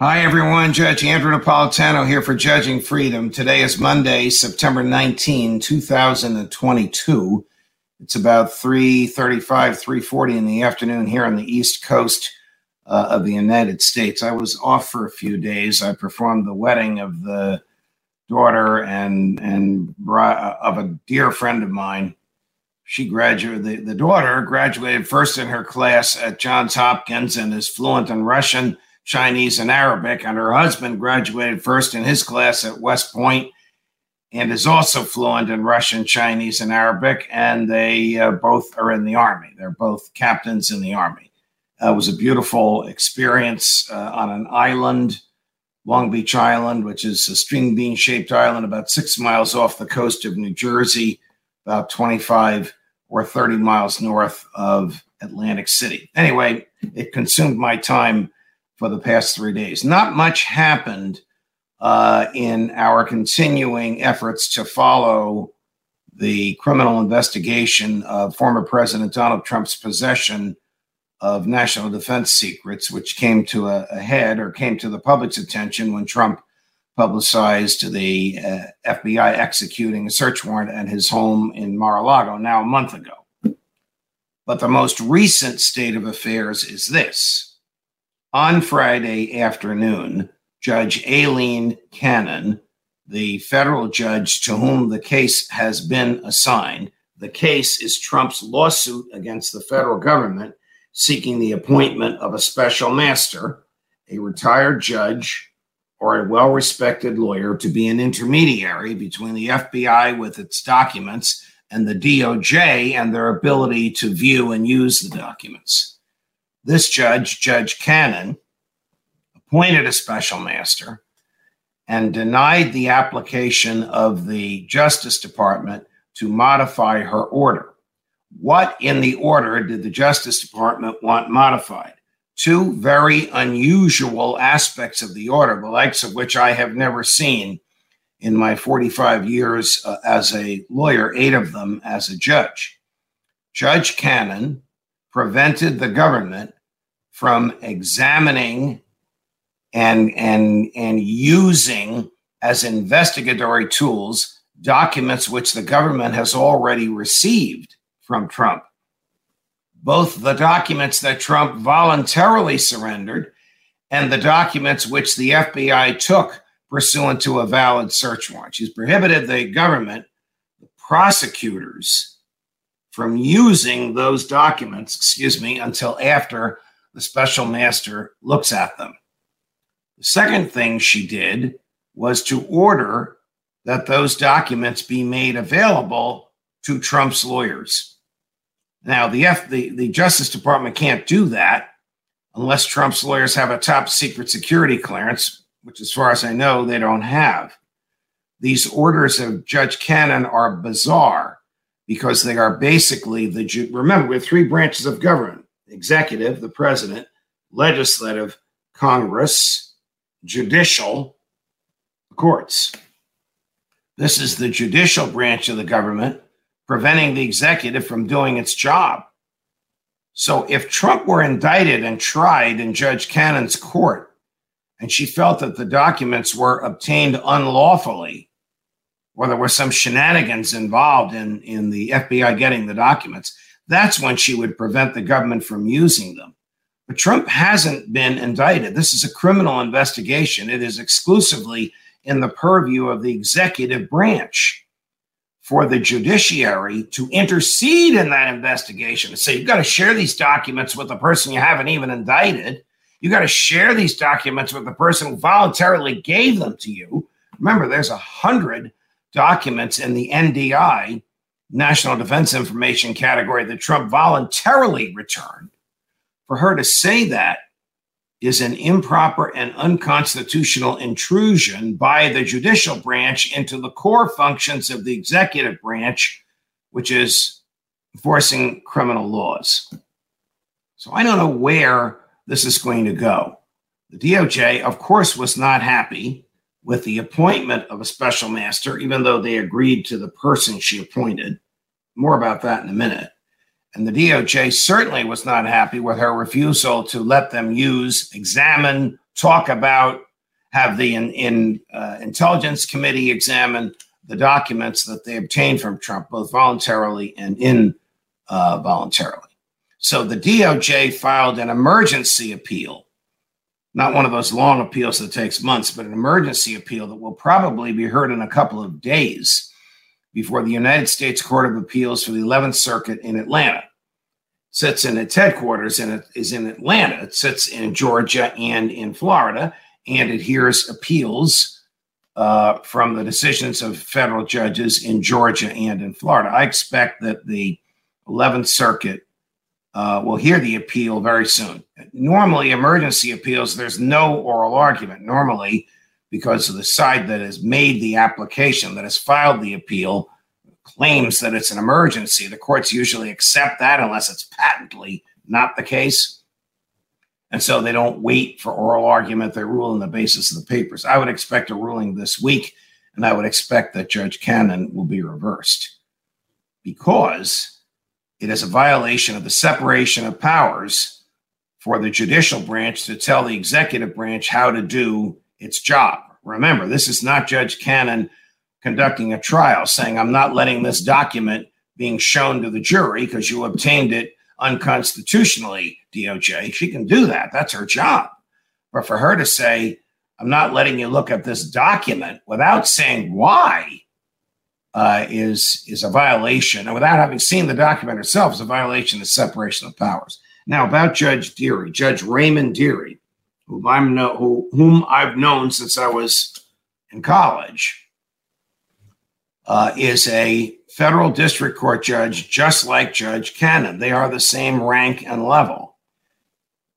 Hi, everyone. Judge Andrew Napolitano here for Judging Freedom. Today is Monday, September 19, 2022. It's about 3.35, 3.40 in the afternoon here on the East Coast uh, of the United States. I was off for a few days. I performed the wedding of the daughter and, and of a dear friend of mine. She graduated, the, the daughter graduated first in her class at Johns Hopkins and is fluent in Russian – Chinese and Arabic, and her husband graduated first in his class at West Point and is also fluent in Russian, Chinese, and Arabic. And they uh, both are in the Army. They're both captains in the Army. Uh, it was a beautiful experience uh, on an island, Long Beach Island, which is a string bean shaped island about six miles off the coast of New Jersey, about 25 or 30 miles north of Atlantic City. Anyway, it consumed my time for the past three days. Not much happened uh, in our continuing efforts to follow the criminal investigation of former President Donald Trump's possession of national defense secrets, which came to a, a head or came to the public's attention when Trump publicized the uh, FBI executing a search warrant at his home in Mar a Lago now a month ago. But the most recent state of affairs is this on Friday afternoon, Judge Aileen Cannon, the federal judge to whom the case has been assigned, the case is Trump's lawsuit against the federal government seeking the appointment of a special master, a retired judge, or a well respected lawyer to be an intermediary between the FBI with its documents and the DOJ and their ability to view and use the documents. This judge, Judge Cannon, appointed a special master and denied the application of the Justice Department to modify her order. What in the order did the Justice Department want modified? Two very unusual aspects of the order, the likes of which I have never seen in my 45 years uh, as a lawyer, eight of them as a judge. Judge Cannon prevented the government from examining and and and using as investigatory tools documents which the government has already received from Trump. Both the documents that Trump voluntarily surrendered and the documents which the FBI took pursuant to a valid search warrant. She's prohibited the government, the prosecutors, from using those documents, excuse me, until after the special master looks at them. The second thing she did was to order that those documents be made available to Trump's lawyers. Now, the, F, the, the Justice Department can't do that unless Trump's lawyers have a top secret security clearance, which, as far as I know, they don't have. These orders of Judge Cannon are bizarre because they are basically the remember we have three branches of government executive, the president, legislative, Congress, judicial, courts. This is the judicial branch of the government preventing the executive from doing its job. So if Trump were indicted and tried in Judge Cannon's court, and she felt that the documents were obtained unlawfully, or there were some shenanigans involved in, in the FBI getting the documents, that's when she would prevent the government from using them. But Trump hasn't been indicted. This is a criminal investigation. It is exclusively in the purview of the executive branch for the judiciary to intercede in that investigation and say, you've got to share these documents with the person you haven't even indicted. You've got to share these documents with the person who voluntarily gave them to you. Remember, there's a hundred documents in the NDI, National Defense Information category, that Trump voluntarily returned, for her to say that is an improper and unconstitutional intrusion by the judicial branch into the core functions of the executive branch, which is enforcing criminal laws. So I don't know where this is going to go. The DOJ, of course, was not happy with the appointment of a special master, even though they agreed to the person she appointed. More about that in a minute. And the DOJ certainly was not happy with her refusal to let them use, examine, talk about, have the in, in uh, intelligence committee examine the documents that they obtained from Trump, both voluntarily and involuntarily. Uh, so the DOJ filed an emergency appeal, not one of those long appeals that takes months, but an emergency appeal that will probably be heard in a couple of days before the United States Court of Appeals for the 11th Circuit in Atlanta. Sits in its headquarters and it is in Atlanta. It sits in Georgia and in Florida, and it hears appeals uh, from the decisions of federal judges in Georgia and in Florida. I expect that the 11th Circuit uh, will hear the appeal very soon. Normally, emergency appeals, there's no oral argument. Normally, because of the side that has made the application, that has filed the appeal, claims that it's an emergency. The courts usually accept that unless it's patently not the case. And so they don't wait for oral argument. They rule on the basis of the papers. I would expect a ruling this week, and I would expect that Judge Cannon will be reversed because it is a violation of the separation of powers for the judicial branch to tell the executive branch how to do its job. Remember, this is not Judge Cannon conducting a trial saying, I'm not letting this document being shown to the jury because you obtained it unconstitutionally, DOJ. She can do that. That's her job. But for her to say, I'm not letting you look at this document without saying why uh, is, is a violation, and without having seen the document itself, is a violation of separation of powers. Now, about Judge Dearie, Judge Raymond Dearie, whom I'm know, who, whom I've known since I was in college, uh, is a federal district court judge, just like Judge Cannon. They are the same rank and level.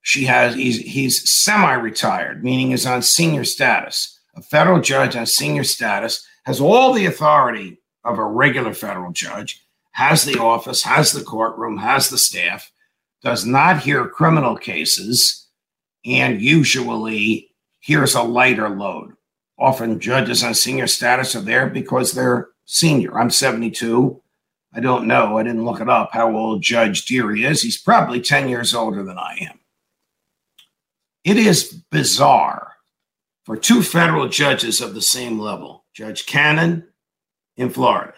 She has he's, he's semi-retired, meaning is on senior status. A federal judge on senior status has all the authority of a regular federal judge, has the office, has the courtroom, has the staff, does not hear criminal cases, and usually hears a lighter load. Often judges on senior status are there because they're senior. I'm 72. I don't know. I didn't look it up how old Judge Dearie is. He's probably 10 years older than I am. It is bizarre for two federal judges of the same level Judge Cannon in Florida,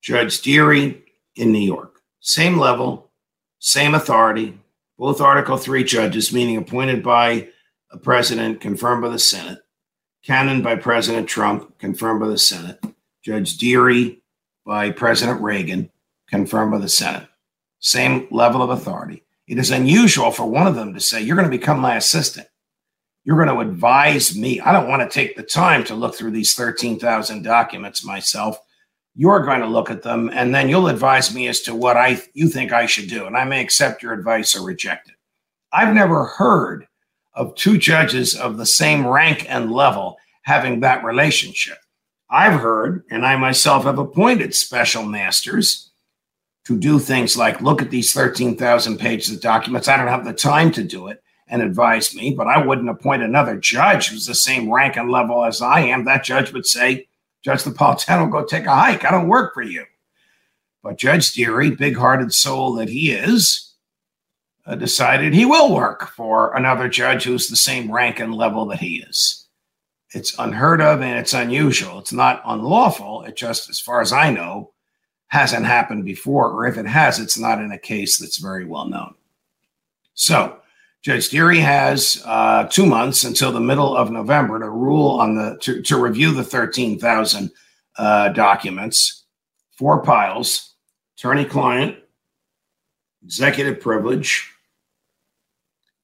Judge Dearie in New York. Same level, same authority, both Article 3 judges, meaning appointed by a president, confirmed by the Senate. Cannon by President Trump, confirmed by the Senate. Judge Dearie by President Reagan, confirmed by the Senate. Same level of authority. It is unusual for one of them to say, You're going to become my assistant. You're going to advise me. I don't want to take the time to look through these 13,000 documents myself. You're going to look at them and then you'll advise me as to what I you think I should do. And I may accept your advice or reject it. I've never heard of two judges of the same rank and level having that relationship. I've heard, and I myself have appointed special masters to do things like look at these 13,000 pages of documents. I don't have the time to do it and advise me, but I wouldn't appoint another judge who's the same rank and level as I am. That judge would say, Judge Napolitano, go take a hike. I don't work for you. But Judge Dearie, big hearted soul that he is, uh, decided he will work for another judge who's the same rank and level that he is it's unheard of and it's unusual. It's not unlawful. It just, as far as I know, hasn't happened before, or if it has, it's not in a case that's very well known. So, Judge Dearie has uh, two months until the middle of November to rule on the to, to review the thirteen thousand uh, documents, four piles, attorney-client, executive privilege,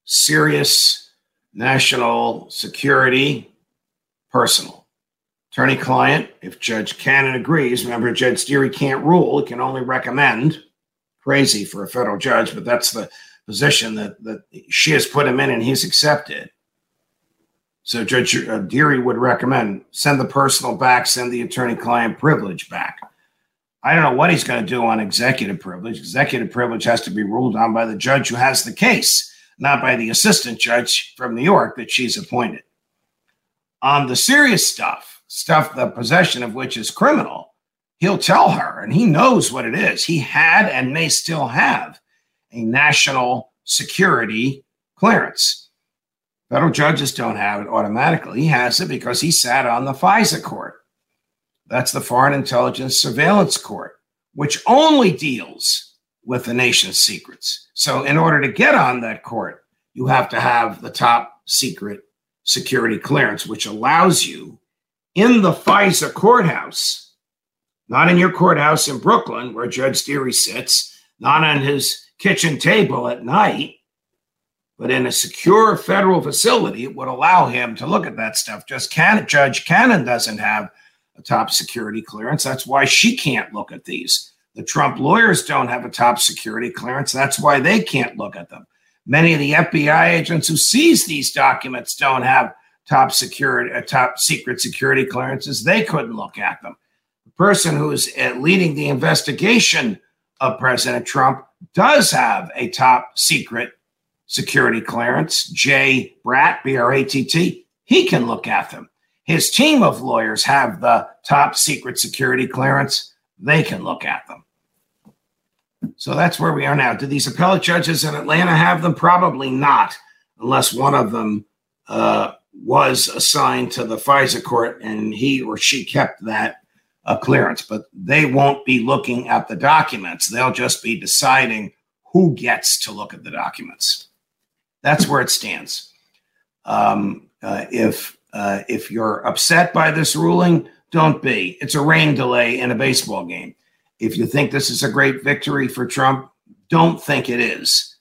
serious national security personal. attorney client, if Judge Cannon agrees, remember, Judge Dearie can't rule, he can only recommend. Crazy for a federal judge, but that's the position that, that she has put him in and he's accepted. So Judge uh, Dearie would recommend send the personal back, send the attorney client privilege back. I don't know what he's going to do on executive privilege. Executive privilege has to be ruled on by the judge who has the case, not by the assistant judge from New York that she's appointed. On the serious stuff, stuff the possession of which is criminal, he'll tell her, and he knows what it is. He had and may still have a national security clearance. Federal judges don't have it automatically. He has it because he sat on the FISA court. That's the Foreign Intelligence Surveillance Court, which only deals with the nation's secrets. So, in order to get on that court, you have to have the top secret security clearance, which allows you in the FISA courthouse, not in your courthouse in Brooklyn where Judge Dearie sits, not on his kitchen table at night, but in a secure federal facility, it would allow him to look at that stuff. Just can Judge Cannon doesn't have a top security clearance. That's why she can't look at these. The Trump lawyers don't have a top security clearance. That's why they can't look at them. Many of the FBI agents who seize these documents don't have top security, uh, top secret security clearances. They couldn't look at them. The person who's uh, leading the investigation of President Trump does have a top secret security clearance. Jay Bratt, B R A T T, he can look at them. His team of lawyers have the top secret security clearance. They can look at them. So that's where we are now. Do these appellate judges in Atlanta have them? Probably not, unless one of them uh, was assigned to the FISA court and he or she kept that uh, clearance. But they won't be looking at the documents. They'll just be deciding who gets to look at the documents. That's where it stands. Um, uh, if uh, if you're upset by this ruling, don't be. It's a rain delay in a baseball game. If you think this is a great victory for Trump, don't think it is.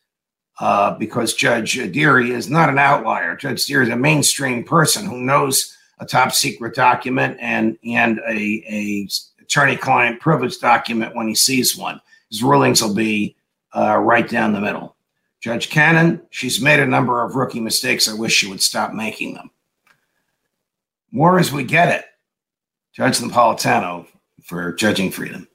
Uh, because Judge Dearie is not an outlier. Judge Dearie is a mainstream person who knows a top secret document and and a, a attorney-client privilege document when he sees one. His rulings will be uh, right down the middle. Judge Cannon, she's made a number of rookie mistakes. I wish she would stop making them. More as we get it. Judge Napolitano for Judging Freedom.